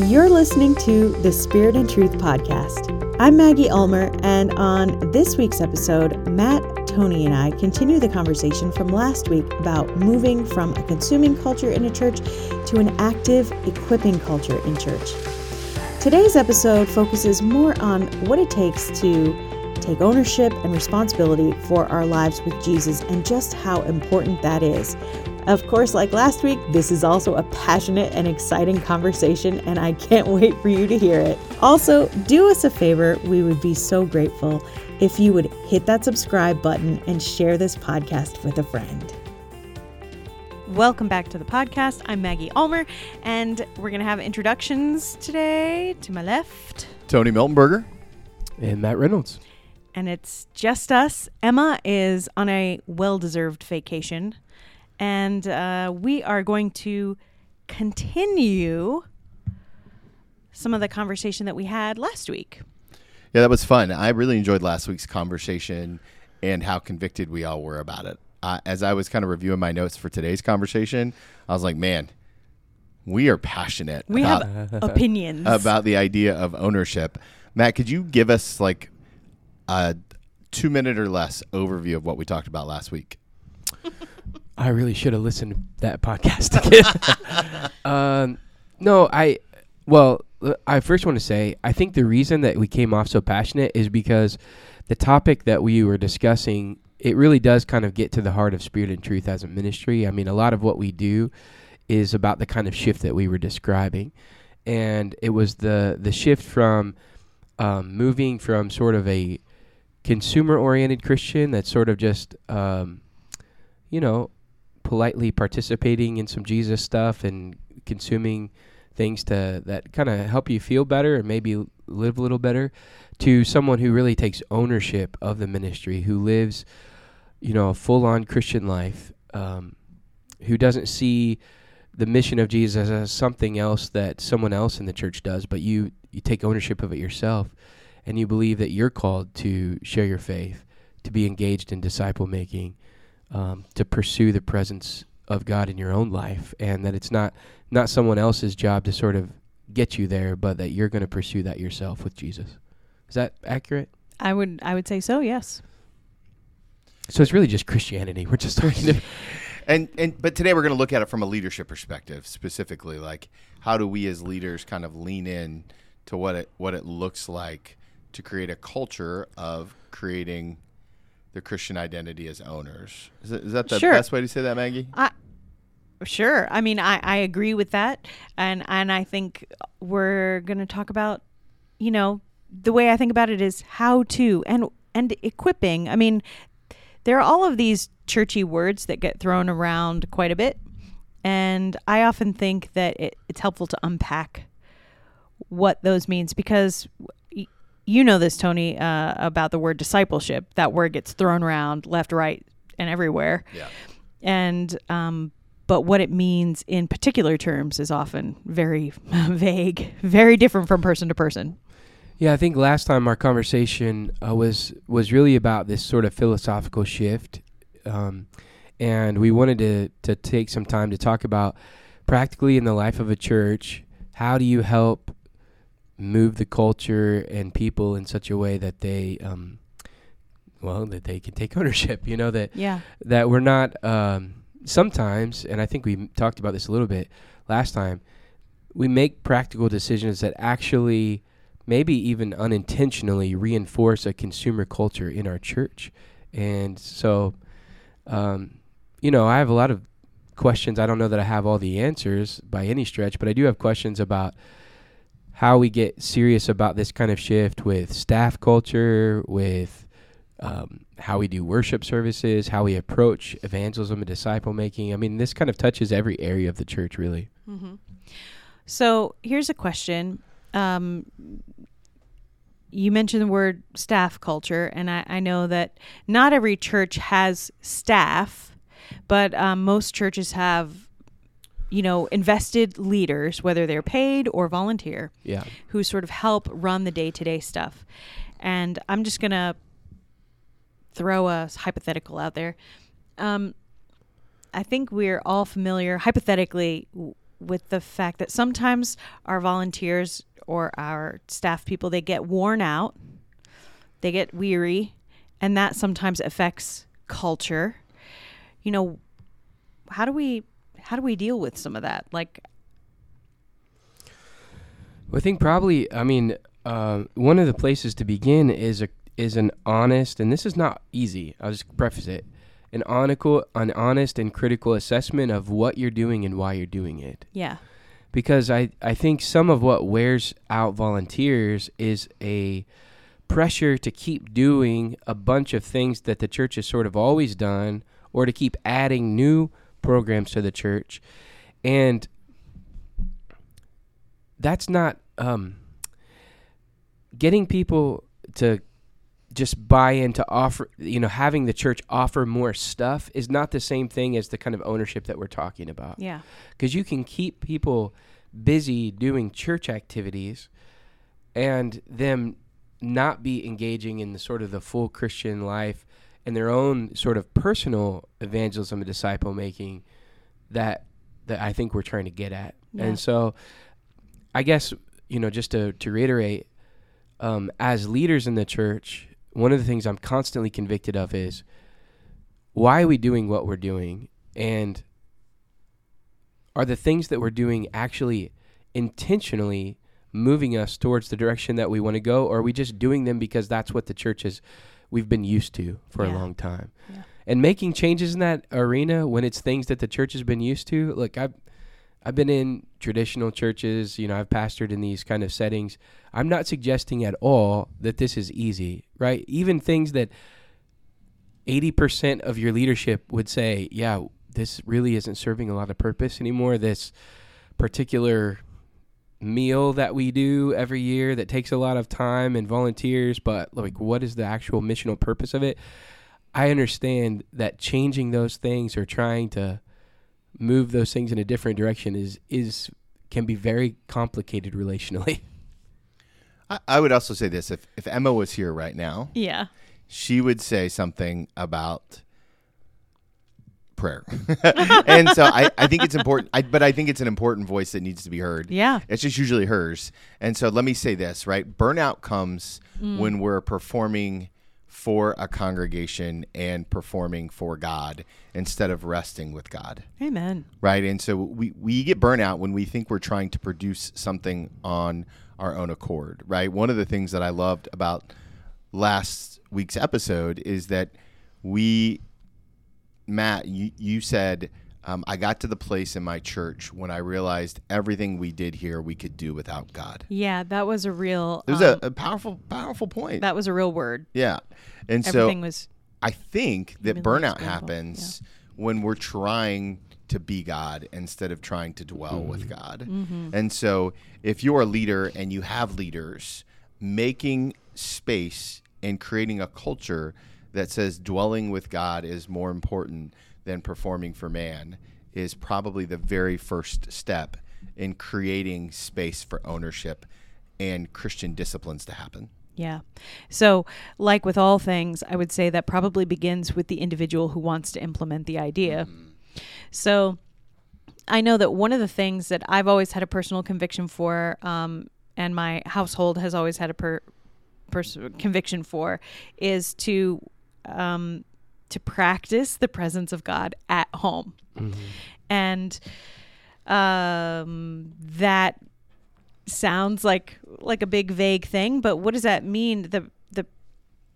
You're listening to the Spirit and Truth podcast. I'm Maggie Ulmer, and on this week's episode, Matt, Tony, and I continue the conversation from last week about moving from a consuming culture in a church to an active, equipping culture in church. Today's episode focuses more on what it takes to take ownership and responsibility for our lives with Jesus and just how important that is. Of course, like last week, this is also a passionate and exciting conversation, and I can't wait for you to hear it. Also, do us a favor, we would be so grateful if you would hit that subscribe button and share this podcast with a friend. Welcome back to the podcast. I'm Maggie Ulmer, and we're going to have introductions today. To my left, Tony Miltenberger. And Matt Reynolds. And it's just us. Emma is on a well deserved vacation and uh, we are going to continue some of the conversation that we had last week. Yeah, that was fun. I really enjoyed last week's conversation and how convicted we all were about it. Uh, as I was kind of reviewing my notes for today's conversation, I was like, man, we are passionate. We about, have opinions about the idea of ownership. Matt, could you give us like a two minute or less overview of what we talked about last week? I really should have listened to that podcast again. um, no, I, well, I first want to say I think the reason that we came off so passionate is because the topic that we were discussing it really does kind of get to the heart of spirit and truth as a ministry. I mean, a lot of what we do is about the kind of shift that we were describing, and it was the the shift from um, moving from sort of a consumer oriented Christian that's sort of just um, you know politely participating in some Jesus stuff and consuming things to that kind of help you feel better and maybe live a little better to someone who really takes ownership of the ministry who lives you know a full-on christian life um, who doesn't see the mission of jesus as something else that someone else in the church does but you you take ownership of it yourself and you believe that you're called to share your faith to be engaged in disciple making um, to pursue the presence of God in your own life, and that it's not not someone else's job to sort of get you there, but that you're going to pursue that yourself with Jesus. Is that accurate? I would I would say so. Yes. So it's really just Christianity. We're just talking to. and and but today we're going to look at it from a leadership perspective, specifically, like how do we as leaders kind of lean in to what it what it looks like to create a culture of creating the Christian identity as owners. Is that, is that the sure. best way to say that, Maggie? I, sure. I mean, I, I agree with that, and and I think we're going to talk about, you know, the way I think about it is how to and and equipping. I mean, there are all of these churchy words that get thrown around quite a bit, and I often think that it, it's helpful to unpack what those means because you know this, Tony, uh, about the word discipleship. That word gets thrown around left, right, and everywhere. Yeah. And um, but what it means in particular terms is often very vague, very different from person to person. Yeah, I think last time our conversation uh, was was really about this sort of philosophical shift, um, and we wanted to to take some time to talk about practically in the life of a church. How do you help move the culture and people in such a way that they um, well that they can take ownership you know that yeah. that we're not um, sometimes and i think we talked about this a little bit last time we make practical decisions that actually maybe even unintentionally reinforce a consumer culture in our church. And so um, you know i have a lot of questions. I don't know that i have all the answers by any stretch but i do have questions about how we get serious about this kind of shift with staff culture, with um, how we do worship services, how we approach evangelism and disciple making. I mean, this kind of touches every area of the church, really. Mm-hmm. So here's a question. Um, you mentioned the word staff culture, and I, I, know that not every church has staff, but um, most churches have you know, invested leaders, whether they're paid or volunteer, yeah, who sort of help run the day to day stuff. And I'm just gonna throw a hypothetical out there. Um, I think we're all familiar, hypothetically, with the fact that sometimes our volunteers or our staff people they get worn out, they get weary, and that sometimes affects culture. You know, how do we how do we deal with some of that? Like Well, I think probably. I mean, uh, one of the places to begin is a is an honest, and this is not easy. I'll just preface it: an honest, an honest and critical assessment of what you're doing and why you're doing it. yeah. Because I I think some of what wears out volunteers is a pressure to keep doing a bunch of things that the church has sort of always done, or to keep adding new programs to the church, and that's not um, getting people to just buy into offer you know having the church offer more stuff is not the same thing as the kind of ownership that we're talking about Yeah. because you can keep people busy doing church activities and them not be engaging in the sort of the full christian life and their own sort of personal evangelism and disciple making that that i think we're trying to get at. Yeah. and so i guess you know just to, to reiterate um, as leaders in the church one of the things i'm constantly convicted of is why are we doing what we're doing? And are the things that we're doing actually intentionally moving us towards the direction that we want to go? Or are we just doing them because that's what the church is we've been used to for Yeah. a long time Yeah. and making changes in that arena when it's things that the church has been used to look i've I've been in traditional churches, you know, I've pastored in these kind of settings. I'm not suggesting at all that this is easy, right? Even things that 80% of your leadership would say, yeah, this really isn't serving a lot of purpose anymore. This particular meal that we do every year that takes a lot of time and volunteers, but like, what is the actual missional purpose of it? I understand that changing those things or trying to move those things in a different direction is is can be very complicated relationally. I, I would also say this: if if Emma was here right now, Yeah. she would say something about prayer. and so I, I think it's important, I, but I think it's an important voice that needs to be heard. Yeah. It's just usually hers. And so let me say this, right? Burnout comes mm. when we're performing for a congregation and performing for God instead of resting with God Amen. right? And so we, we get burnout when we think we're trying to produce something on our own accord, right? One of the things that I loved about last week's episode is that we, Matt, you, you said, um, I got to the place in my church when I realized everything we did here we could do without God. Yeah, that was a real. It was um, a, a powerful, powerful point. that was a real word. yeah. And so was. I think that burnout expendable, happens when we're trying to be God instead of trying to dwell with God. Mm-hmm. And so, if you're a leader and you have leaders, making space and creating a culture that says dwelling with God is more important than performing for man is probably the very first step in creating space for ownership and Christian disciplines to happen. Yeah. So, like with all things, I would say that probably begins with the individual who wants to implement the idea. So, I know that one of the things that I've always had a personal conviction for, um, and my household has always had a per, pers- conviction for, is to um, to practice the presence of God at home, and um, that sounds like like a big vague thing, but what does that mean? The the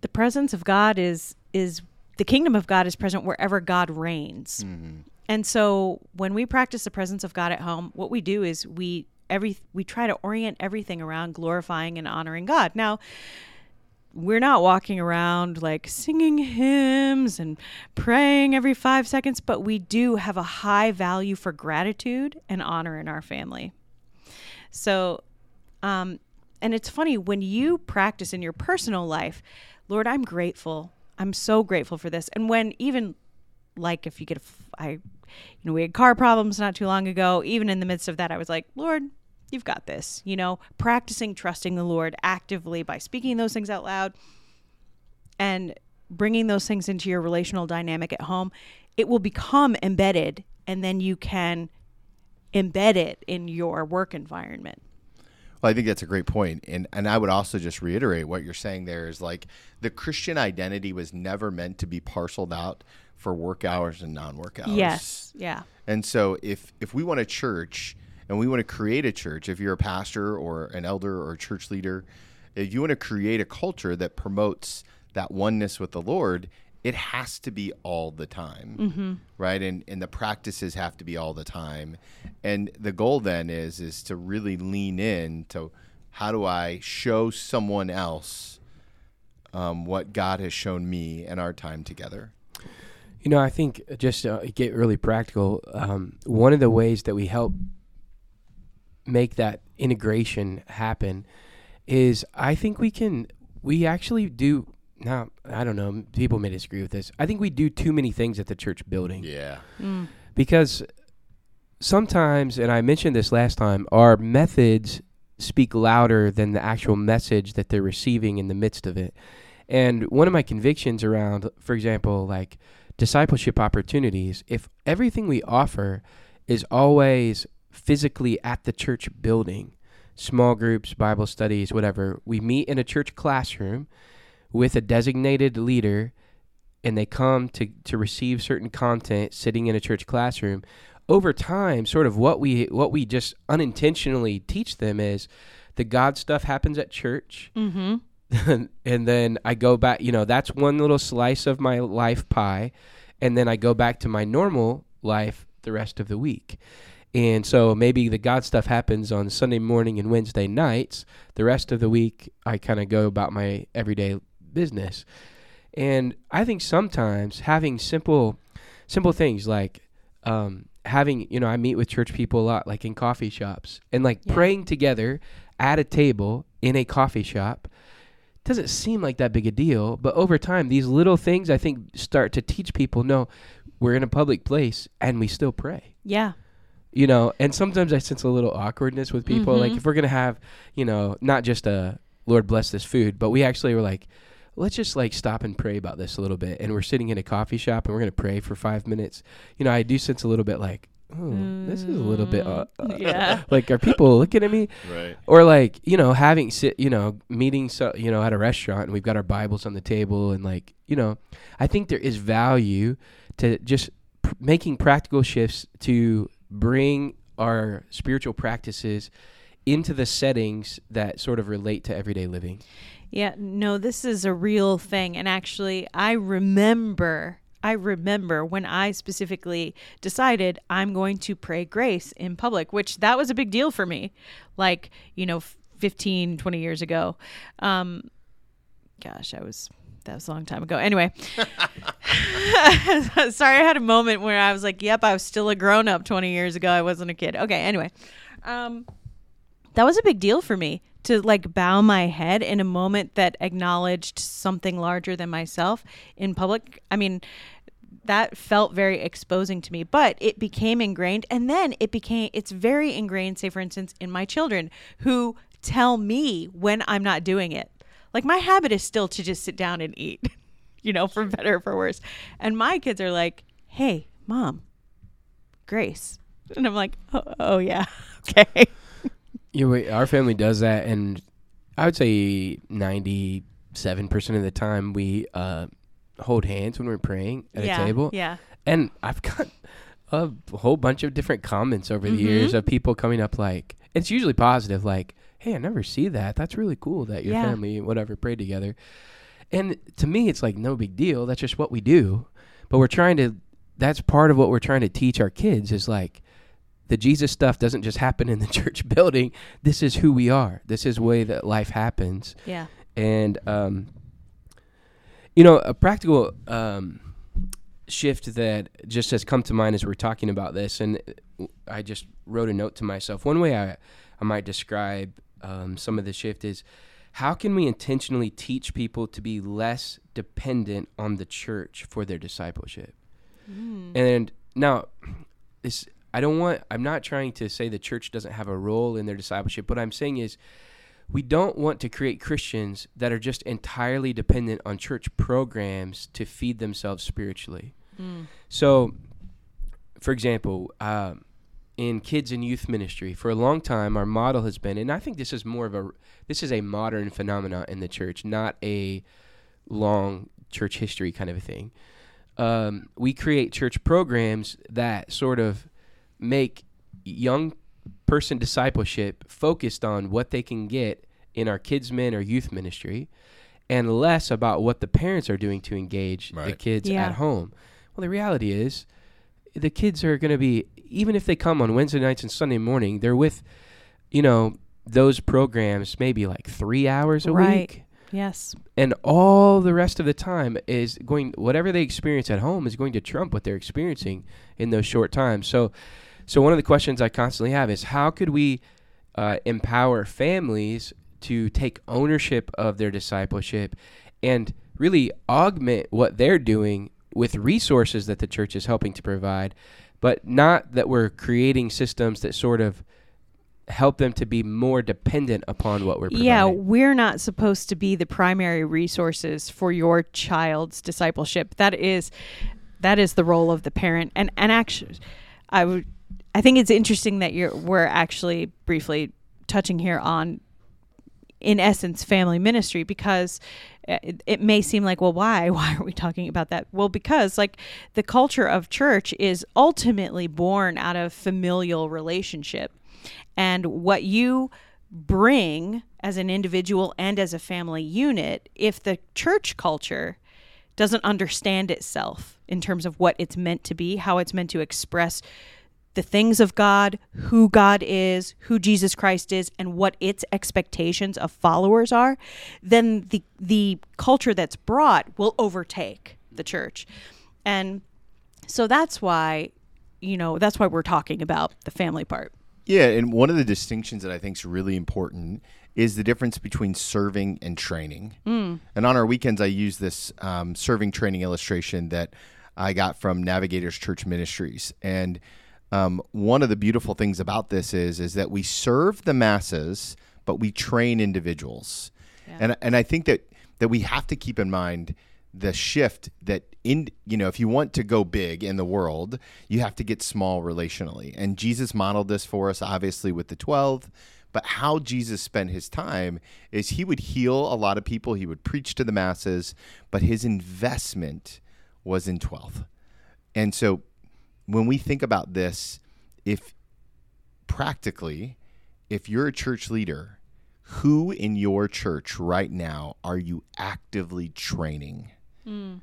the presence of God is is the kingdom of God is present wherever God reigns. And so when we practice the presence of God at home, what we do is we every we try to orient everything around glorifying and honoring God. Now, we're not walking around like singing hymns and praying every 5 seconds, but we do have a high value for gratitude and honor in our family. So, um, and it's funny when you practice in your personal life, Lord, I'm grateful. I'm so grateful for this. And when even like if you get a, I, you know, we had car problems not too long ago. Even in the midst of that, I was like, Lord, you've got this. You know, practicing trusting the Lord actively by speaking those things out loud and bringing those things into your relational dynamic at home, it will become embedded, and then you can embed it in your work environment. Well, I think that's a great point. And and I would also just reiterate what you're saying there is like the Christian identity was never meant to be parceled out for work hours and non-work hours. Yes. Yeah. And so if if we want a church and we want to create a church, if you're a pastor or an elder or a church leader, if you want to create a culture that promotes that oneness with the Lord, it has to be all the time, Mm-hmm. right? And and the practices have to be all the time. And the goal then is is to really lean in to how do I show someone else um, what God has shown me in our time together. You know, I think just uh, get really practical. Um, one of the ways that we help make that integration happen is I think we can, we actually do. Now, I don't know. People may disagree with this. I think we do too many things at the church building Yeah. Mm. because sometimes, and I mentioned this last time, our methods speak louder than the actual message that they're receiving in the midst of it. And one of my convictions around, for example, like discipleship opportunities, if everything we offer is always physically at the church building, small groups, Bible studies, whatever, we meet in a church classroom with a designated leader and they come to, to receive certain content sitting in a church classroom over time sort of what we what we just unintentionally teach them is the god stuff happens at church Mm-hmm. and then I go back, you know, that's one little slice of my life pie. And then I go back to my normal life the rest of the week. And so maybe the God stuff happens on Sunday morning and Wednesday nights. The rest of the week, I kind of go about my everyday business. And I think sometimes having simple, simple things like um, having, you know, I meet with church people a lot, like in coffee shops, and like Yeah. praying together at a table in a coffee shop doesn't seem like that big a deal, but over time, these little things I think start to teach people no, we're in a public place and we still pray. Yeah. You know, and sometimes I sense a little awkwardness with people. Like Mhm. if we're gonna have, you know, not just a Lord bless this food, but we actually were like, let's just like stop and pray about this a little bit. And we're sitting in a coffee shop and we're gonna pray for five minutes. You know, I do sense a little bit like, oh, this is a little bit, uh, uh, Yeah. like are people looking at me? Right. or like you know having sit you know meeting so you know at a restaurant and we've got our bibles on the table and like you know i think there is value to just pr- making practical shifts to bring our spiritual practices into the settings that sort of relate to everyday living Yeah, no, this is a real thing. And actually, I remember, I remember when I specifically decided I'm going to pray grace in public, which that was a big deal for me. Like, you know, 15, 20 years ago. Um, gosh, I was, that was a long time ago. Anyway, sorry, I had a moment where I was like, yep, I was still a grown up 20 years ago. I wasn't a kid. Okay, anyway. Um, that was a big deal for me to like bow my head in a moment that acknowledged something larger than myself in public. I mean, that felt very exposing to me, but it became ingrained. And then it became, it's very ingrained, say, for instance, in my children who tell me when I'm not doing it. Like my habit is still to just sit down and eat, you know, for better or for worse. And my kids are like, hey, mom, grace. And I'm like, oh, oh yeah, okay. yeah our family does that and i would say 97% of the time we uh, hold hands when we're praying at yeah, a table Yeah. And I've got a whole bunch of different comments over the years of people coming up like it's usually positive, like, "Hey, I never see that. That's really cool that your Yeah. family whatever prayed together." And to me, it's like no big deal. That's just what we do. But we're trying to. That's part of what we're trying to teach our kids is like the Jesus stuff doesn't just happen in the church building. This is who we are. This is the way that life happens Yeah. and um, you know a practical um, shift that just has come to mind as we're talking about this and i just wrote a note to myself one way i, I might describe um, some of the shift is how can we intentionally teach people to be less dependent on the church for their discipleship? And now this i don't want i'm not trying to say the church doesn't have a role in their discipleship. What i'm saying is we don't want to create Christians that are just entirely dependent on church programs to feed themselves spiritually. So, for example, um, in kids and youth ministry. For a long time our model has been and i think this is more of a this is a modern phenomenon in the church not a long church history kind of a thing. Um, we create church programs that sort of make young person discipleship focused on what they can get in our kids min or youth ministry and less about what the parents are doing to engage the kids Yeah. at home. Well the reality is the kids are going to be even if they come on Wednesday nights and Sunday morning, they're with, you know, those programs maybe like three hours a Right. week, Yes. and all the rest of the time is going whatever they experience at home is going to trump what they're experiencing in those short times. So, so one of the questions I constantly have is how could we uh, empower families to take ownership of their discipleship and really augment what they're doing with resources that the church is helping to provide, but not that we're creating systems that sort of help them to be more dependent upon what we're providing. Yeah, we're not supposed to be the primary resources for your child's discipleship. That is that is the role of the parent. And and actually I would I think it's interesting that you're we're actually briefly touching here on in essence family ministry because uh, it, it may seem like well why? Why are we talking about that? Well because like the culture of church is ultimately born out of familial relationship. And what you bring as an individual and as a family unit if the church culture doesn't understand itself in terms of what it's meant to be how it's meant to express the things of God, who God is, who Jesus Christ is, and what its expectations of followers are, then the the culture that's brought will overtake the church. And so that's why, you know, that's why we're talking about the family part. Yeah, and one of the distinctions that I think is really important is the difference between serving and training. And on our weekends, I use this um, serving training illustration that I got from Navigators Church Ministries. And um, one of the beautiful things about this is is that we serve the masses, but we train individuals. And and I think that that we have to keep in mind the shift that in you know if you want to go big in the world you have to get small relationally. And jesus modeled this for us obviously with the 12 but how jesus spent his time is he would heal a lot of people he would preach to the masses but his investment was in 12 and so when we think about this if practically if you're a church leader who in your church right now are you actively training hmm.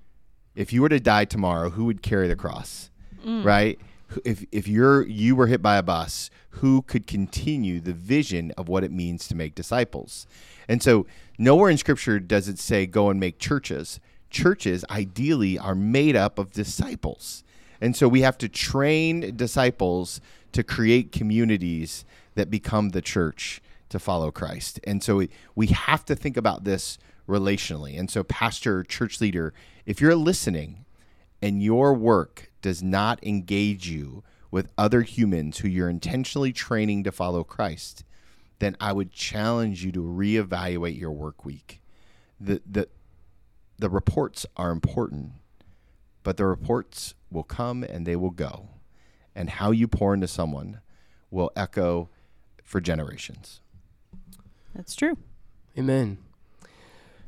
if you were to die tomorrow, who would carry the cross? Hmm. Right? If if you're you were hit by a bus, who could continue the vision of what it means to make disciples? And so nowhere in scripture does it say go and make churches. Churches ideally are made up of disciples. And so we have to train disciples to create communities that become the church to follow Christ. And so we, we have to think about this relationally. And so, pastor, church leader, if you're listening and your work does not engage you with other humans who you're intentionally training to follow Christ, then I would challenge you to reevaluate your work week. The, the, the reports are important, but the reports will come and they will go. And how you pour into someone will echo for generations. That's true. Amen.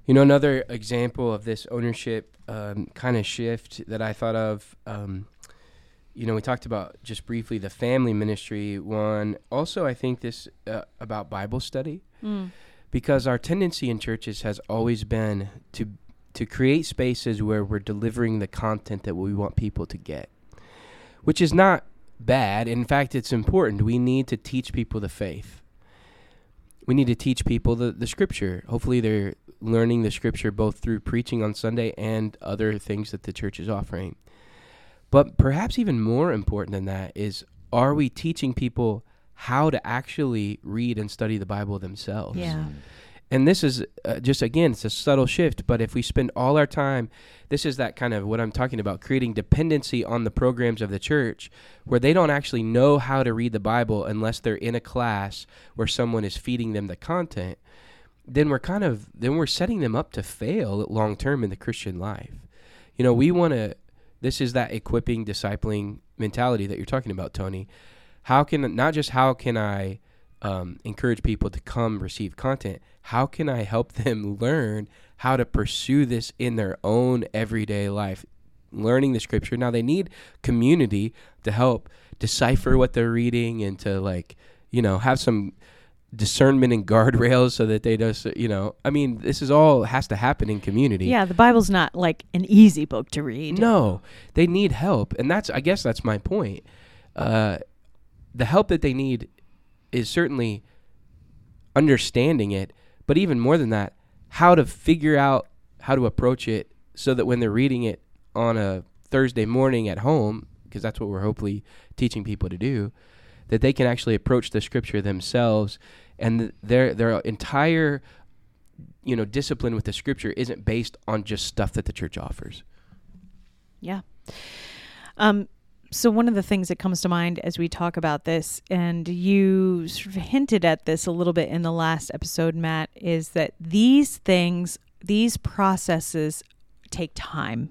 You know, another example of this ownership um, kind of shift that I thought of, um, you know, we talked about just briefly the family ministry one. Also, I think this uh, about Bible study because our tendency in churches has always been to to create spaces where we're delivering the content that we want people to get, which is not bad. In fact, it's important. We need to teach people the faith we need to teach people the, the scripture. Hopefully, they're learning the scripture both through preaching on Sunday and other things that the church is offering. But perhaps even more important than that is are we teaching people how to actually read and study the Bible themselves? Yeah. Mm-hmm. And this is uh, just again, it's a subtle shift. But if we spend all our time, this is that kind of what I'm talking about, creating dependency on the programs of the church, where they don't actually know how to read the Bible unless they're in a class where someone is feeding them the content. Then we're kind of then we're setting them up to fail long term in the Christian life. You know, we want to. This is that equipping, discipling mentality that you're talking about, Tony. how can not just how can I um, encourage people to come receive content? How can I help them learn how to pursue this in their own everyday life? Learning the scripture. Now they need community to help decipher what they're reading and to like, you know, have some discernment and guardrails so that they just, you know, I mean, this is all has to happen in community. Yeah, the Bible's not like an easy book to read. No, they need help, and that's I guess that's my point. Uh, the help that they need is certainly understanding it, but even more than that, how to figure out how to approach it so that when they're reading it on a Thursday morning at home, because that's what we're hopefully teaching people to do, that they can actually approach the scripture themselves and their their entire you know discipline with the scripture isn't based on just stuff that the church offers. Yeah. Um so one of the things that comes to mind as we talk about this and you sort of hinted at this a little bit in the last episode Matt is that these things these processes take time.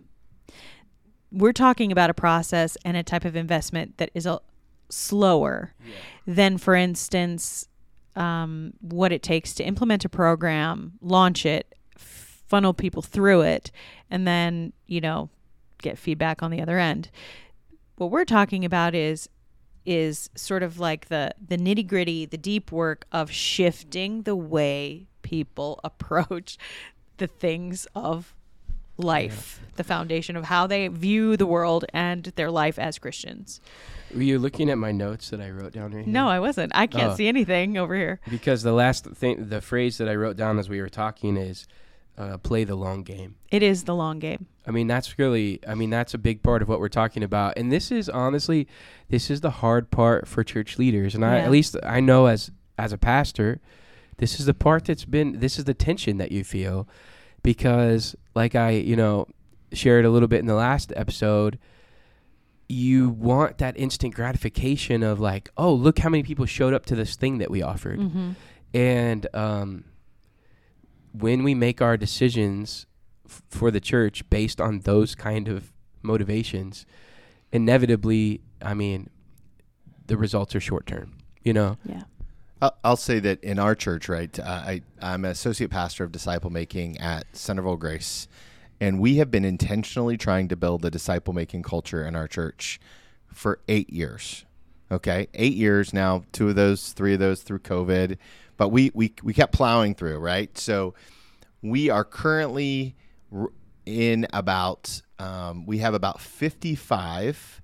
We're talking about a process and a type of investment that is a slower yeah. than, for instance, um, what it takes to implement a program, launch it, funnel people through it, and then, you know, get feedback on the other end. What we're talking about is is sort of like the the nitty gritty, the deep work of shifting the way people approach the things of life, yeah. the foundation of how they view the world and their life as Christians. Were you looking at my notes that I wrote down right here? No, I wasn't. I can't oh. see anything over here. Because the last thing, the phrase that I wrote down as we were talking is uh, play the long game. It is the long game. I mean, that's really, I mean, that's a big part of what we're talking about. And this is honestly, this is the hard part for church leaders. And I, at least I know as, as a pastor, this is the part that's been, this is the tension that you feel because like I, you know, shared a little bit in the last episode, you want that instant gratification of like, oh, look how many people showed up to this thing that we offered. Mm-hmm. And um, when we make our decisions f- for the church based on those kind of motivations, inevitably, I mean, the results are short term, you know? Yeah. I'll say that in our church, right? Uh, I, I'm an associate pastor of disciple making at Centerville Grace and we have been intentionally trying to build a disciple making culture in our church for eight years. Okay. Eight years now, two of those, three of those through COVID. But we, we, we kept plowing through, right? So we are currently in about, um, we have about 55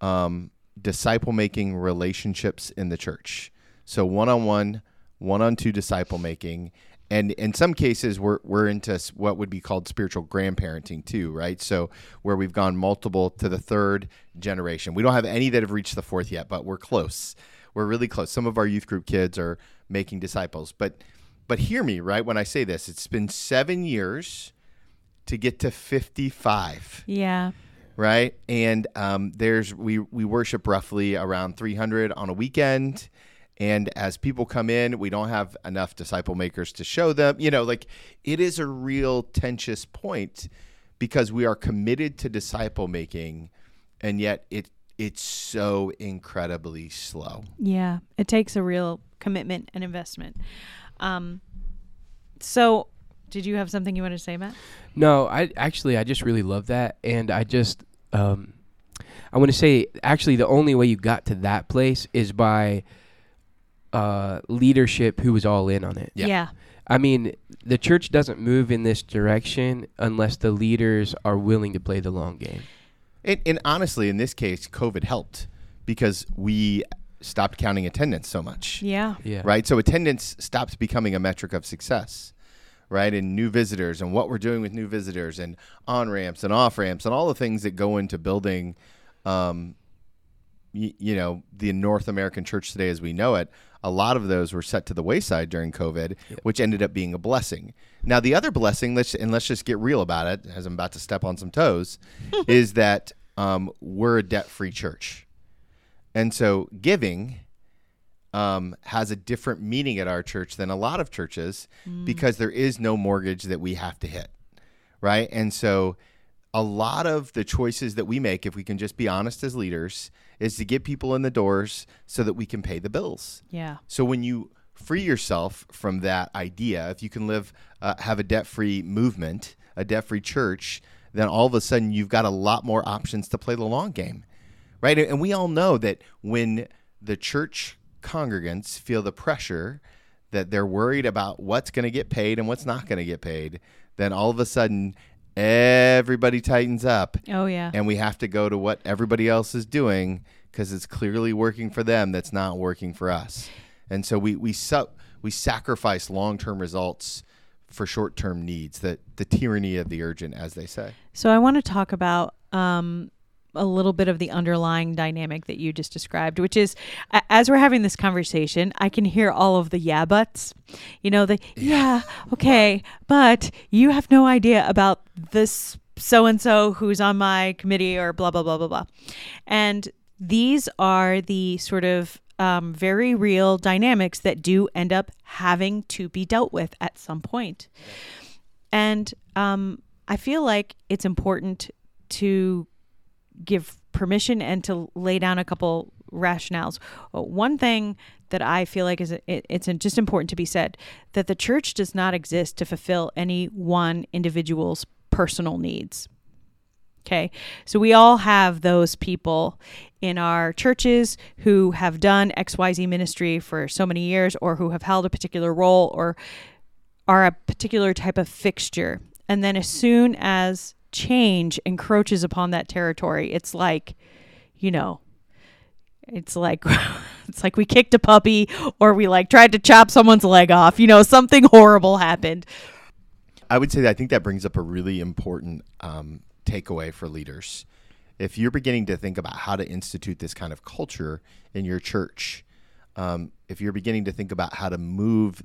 um, disciple making relationships in the church. So one on one, one on two disciple making and in some cases we're we're into what would be called spiritual grandparenting too right so where we've gone multiple to the third generation we don't have any that have reached the fourth yet but we're close we're really close some of our youth group kids are making disciples. But but hear me right? When i say this it's been 7 years to get to 55 yeah. Right? And um, there's we we worship roughly around 300 on a weekend. And as people come in, we don't have enough disciple makers to show them. You know, like it is a real tenuous point because we are committed to disciple making, and yet it it's so incredibly slow. Yeah, it takes a real commitment and investment. Um, so, did you have something you wanted to say, Matt? No, I actually I just really love that, and I just um, I want to say actually the only way you got to that place is by uh, leadership who was all in on it. Yeah. yeah. I mean, the church doesn't move in this direction unless the leaders are willing to play the long game. And, and honestly, in this case, COVID helped because we stopped counting attendance so much. Yeah. Yeah. Right. So attendance stops becoming a metric of success. Right. And new visitors and what we're doing with new visitors and on ramps and off ramps and all the things that go into building, um, y- you know, the North American church today as we know it a lot of those were set to the wayside during COVID, yep. which ended up being a blessing. Now, the other blessing, let's and let's just get real about it, as I'm about to step on some toes, is that um, we're a debt-free church, and so giving um, has a different meaning at our church than a lot of churches mm. because there is no mortgage that we have to hit, right? And so a lot of the choices that we make, if we can just be honest as leaders, is to get people in the doors so that we can pay the bills. Yeah. So when you free yourself from that idea, if you can live, uh, have a debt free movement, a debt free church, then all of a sudden you've got a lot more options to play the long game, right? And we all know that when the church congregants feel the pressure that they're worried about what's going to get paid and what's not going to get paid, then all of a sudden everybody tightens up Oh yeah. and we have to go to what everybody else is doing because it's clearly working for them that's not working for us. And so we we su- we sacrifice long-term results for short-term needs, the the tyranny of the urgent as they say. So I want to talk about um, a little bit of the underlying dynamic that you just described, which is as we're having this conversation, I can hear all of the yeah buts. You know, the yeah, okay, but you have no idea about this so and so who's on my committee or blah blah blah blah blah. And these are the sort of um, very real dynamics that do end up having to be dealt with at some point. And um, I feel like it's important to give permission and to lay down a couple rationales. Uh, One thing that I feel like is it's just important to be said that the church does not exist to fulfill any one individual's personal needs. Okay. So we all have those people in our churches who have done XYZ ministry for so many years or who have held a particular role or are a particular type of fixture. And then as soon as change encroaches upon that territory, it's like, you know, it's like it's like we kicked a puppy or we like tried to chop someone's leg off. You know, something horrible happened. I would say that I think that brings up a really important um, takeaway for leaders. If you're beginning to think about how to institute this kind of culture in your church, um, if you're beginning to think about how to move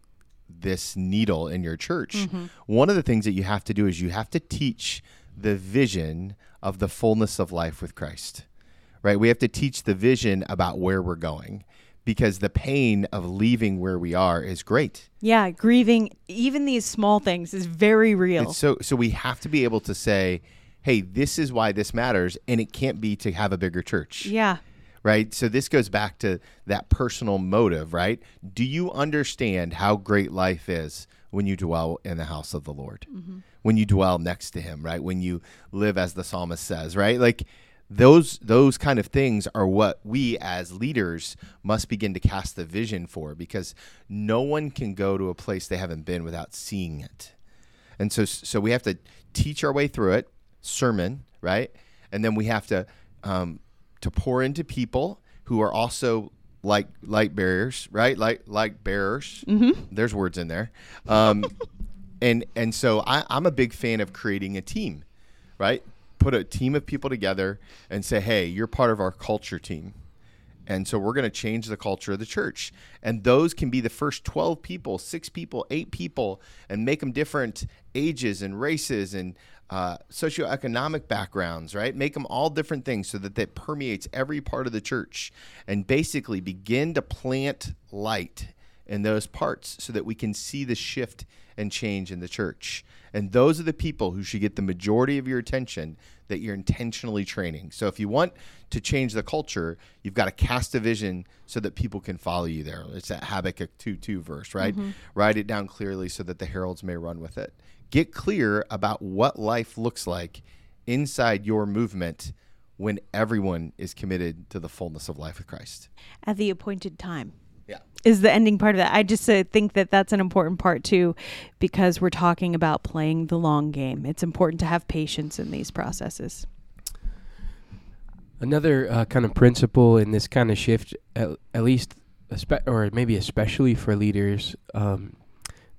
this needle in your church, one of the things that you have to do is you have to teach the vision of the fullness of life with Christ, right? We have to teach the vision about where we're going because the pain of leaving where we are is great. Yeah, grieving even these small things is very real. It's so so we have to be able to say, "Hey, this is why this matters," and it can't be to have a bigger church, yeah. right? So this goes back to that personal motive, right? Do you understand how great life is when you dwell in the house of the Lord, when you dwell next to Him, right? When you live as the psalmist says, right? Like those those kind of things are what we as leaders must begin to cast the vision for because no one can go to a place they haven't been without seeing it. And so so we have to teach our way through it, sermon, right? And then we have to um, to pour into people who are also like light bearers, right? Like like bearers. Mm-hmm. There's words in there. Um, and and so I, I'm a big fan of creating a team, right? Put a team of people together and say, hey, you're part of our culture team. And so we're going to change the culture of the church. And those can be the first 12 people, six people, eight people, and make them different ages and races and uh, socioeconomic backgrounds, right? Make them all different things so that that permeates every part of the church and basically begin to plant light in those parts so that we can see the shift and change in the church. And those are the people who should get the majority of your attention that you're intentionally training. So if you want to change the culture, you've got to cast a vision so that people can follow you there. It's that Habakkuk 2 2 verse, right? Write it down clearly so that the heralds may run with it. Get clear about what life looks like inside your movement when everyone is committed to the fullness of life with Christ. At the appointed time. Yeah. is the ending part of that. I just uh, think that that's an important part too, because we're talking about playing the long game. It's important to have patience in these processes. Another uh, kind of principle in this kind of shift, at, at least, espe- or maybe especially for leaders, um,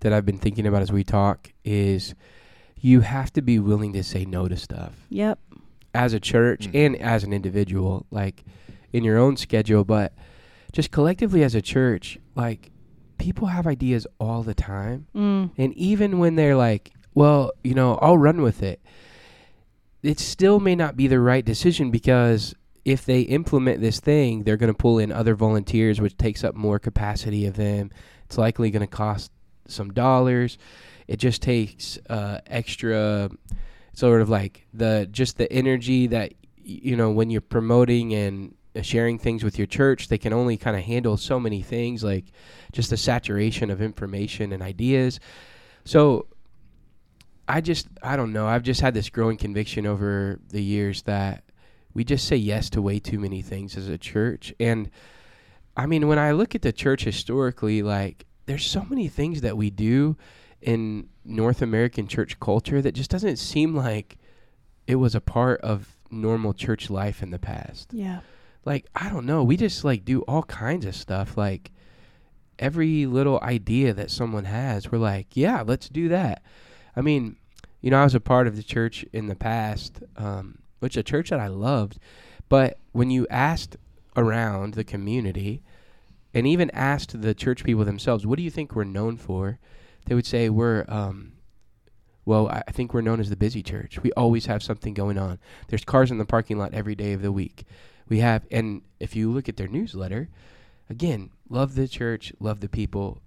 that I've been thinking about as we talk is you have to be willing to say no to stuff Yep. as a church Mhm. and as an individual, like in your own schedule, but just collectively as a church, like people have ideas all the time. Mm. And even when they're like, well, you know, I'll run with it, it still may not be the right decision because if they implement this thing, they're going to pull in other volunteers, which takes up more capacity of them. It's likely going to cost some dollars. It just takes uh, extra sort of like the just the energy that you know when you're promoting and uh, sharing things with your church they can only kind of handle so many things like just the saturation of information and ideas. So i just i don't know. I've just had this growing conviction over the years that we just say yes to way too many things as a church. And i mean when i look at the church historically like there's so many things that we do in North American church culture that just doesn't seem like it was a part of normal church life in the past. Yeah. Like, I don't know, we just like do all kinds of stuff like every little idea that someone has, we're like, yeah, let's do that. I mean, you know, I was a part of the church in the past, um, which a church that I loved, but when you asked around the community and even asked the church people themselves, what do you think we're known for? They would say we're um, well, I think we're known as the busy church. We always have something going on. There's cars in the parking lot every day of the week. We have, and if you look at their newsletter, again, love the church, love the people,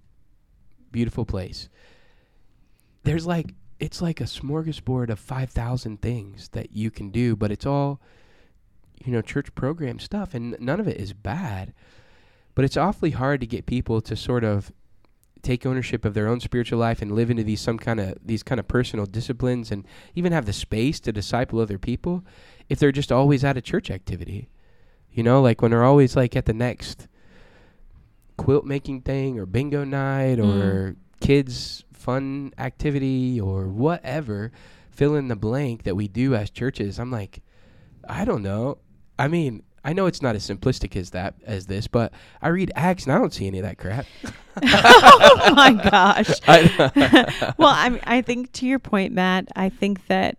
beautiful place. There's like, it's like a smorgasbord of 5,000 things that you can do, but it's all, you know, church program stuff, and none of it is bad. But it's awfully hard to get people to sort of take ownership of their own spiritual life and live into these some kind of these kind of personal disciplines and even have the space to disciple other people if they're just always at a church activity. You know, like when they're always like at the next quilt making thing or bingo night or mm. kids fun activity or whatever, fill in the blank that we do as churches. I'm like, I don't know. I mean, I know it's not as simplistic as that as this, but I read Acts and I don't see any of that crap. oh my gosh. Well, I I think to your point, Matt, I think that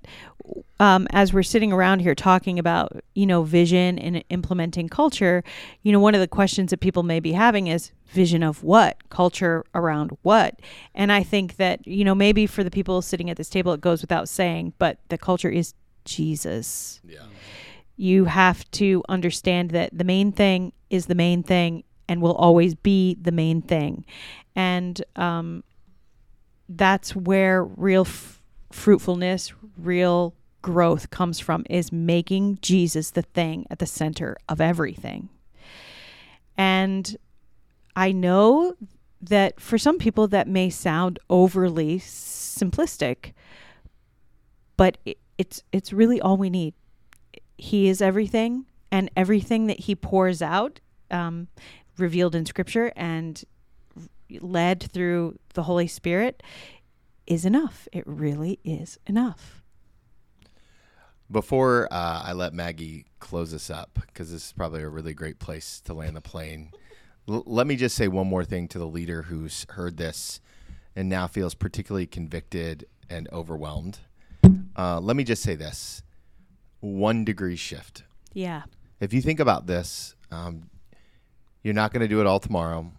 um, as we're sitting around here talking about you know vision and implementing culture, you know one of the questions that people may be having is vision of what, culture around what, and I think that you know maybe for the people sitting at this table it goes without saying, but the culture is Jesus. Yeah. You have to understand that the main thing is the main thing and will always be the main thing, and um, that's where real f- fruitfulness, real growth comes from is making Jesus the thing at the center of everything. And I know that for some people that may sound overly simplistic, but it, it's it's really all we need. He is everything, and everything that he pours out, um, revealed in Scripture and led through the Holy Spirit, is enough. It really is enough. Before uh, I let Maggie close us up, because this is probably a really great place to land the plane, l- let me just say one more thing to the leader who's heard this and now feels particularly convicted and overwhelmed. Uh, let me just say this one degree shift. Yeah. If you think about this, um, you're not going to do it all tomorrow.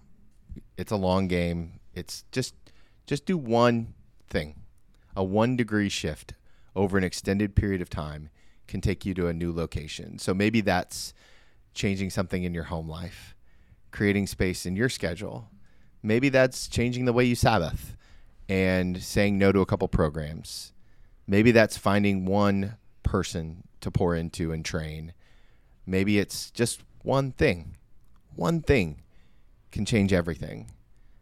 It's a long game. It's just just do one thing. A one degree shift over an extended period of time can take you to a new location. So maybe that's changing something in your home life, creating space in your schedule. Maybe that's changing the way you Sabbath and saying no to a couple programs. Maybe that's finding one person to pour into and train. Maybe it's just one thing. One thing can change everything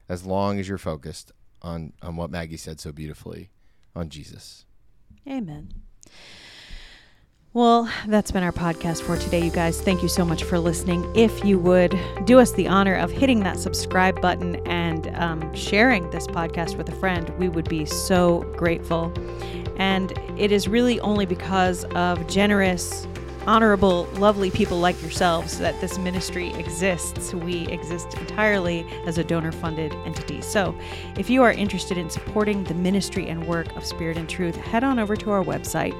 as long as you're focused on, on what Maggie said so beautifully on Jesus. Amen. Well, that's been our podcast for today, you guys. Thank you so much for listening. If you would do us the honor of hitting that subscribe button and um, sharing this podcast with a friend, we would be so grateful. And it is really only because of generous, honorable, lovely people like yourselves that this ministry exists. We exist entirely as a donor funded entity. So if you are interested in supporting the ministry and work of Spirit and Truth, head on over to our website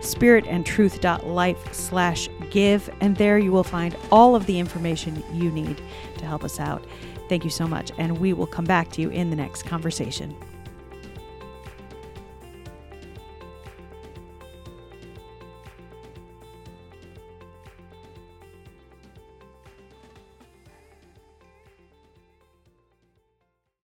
spiritandtruth.life slash give and there you will find all of the information you need to help us out thank you so much and we will come back to you in the next conversation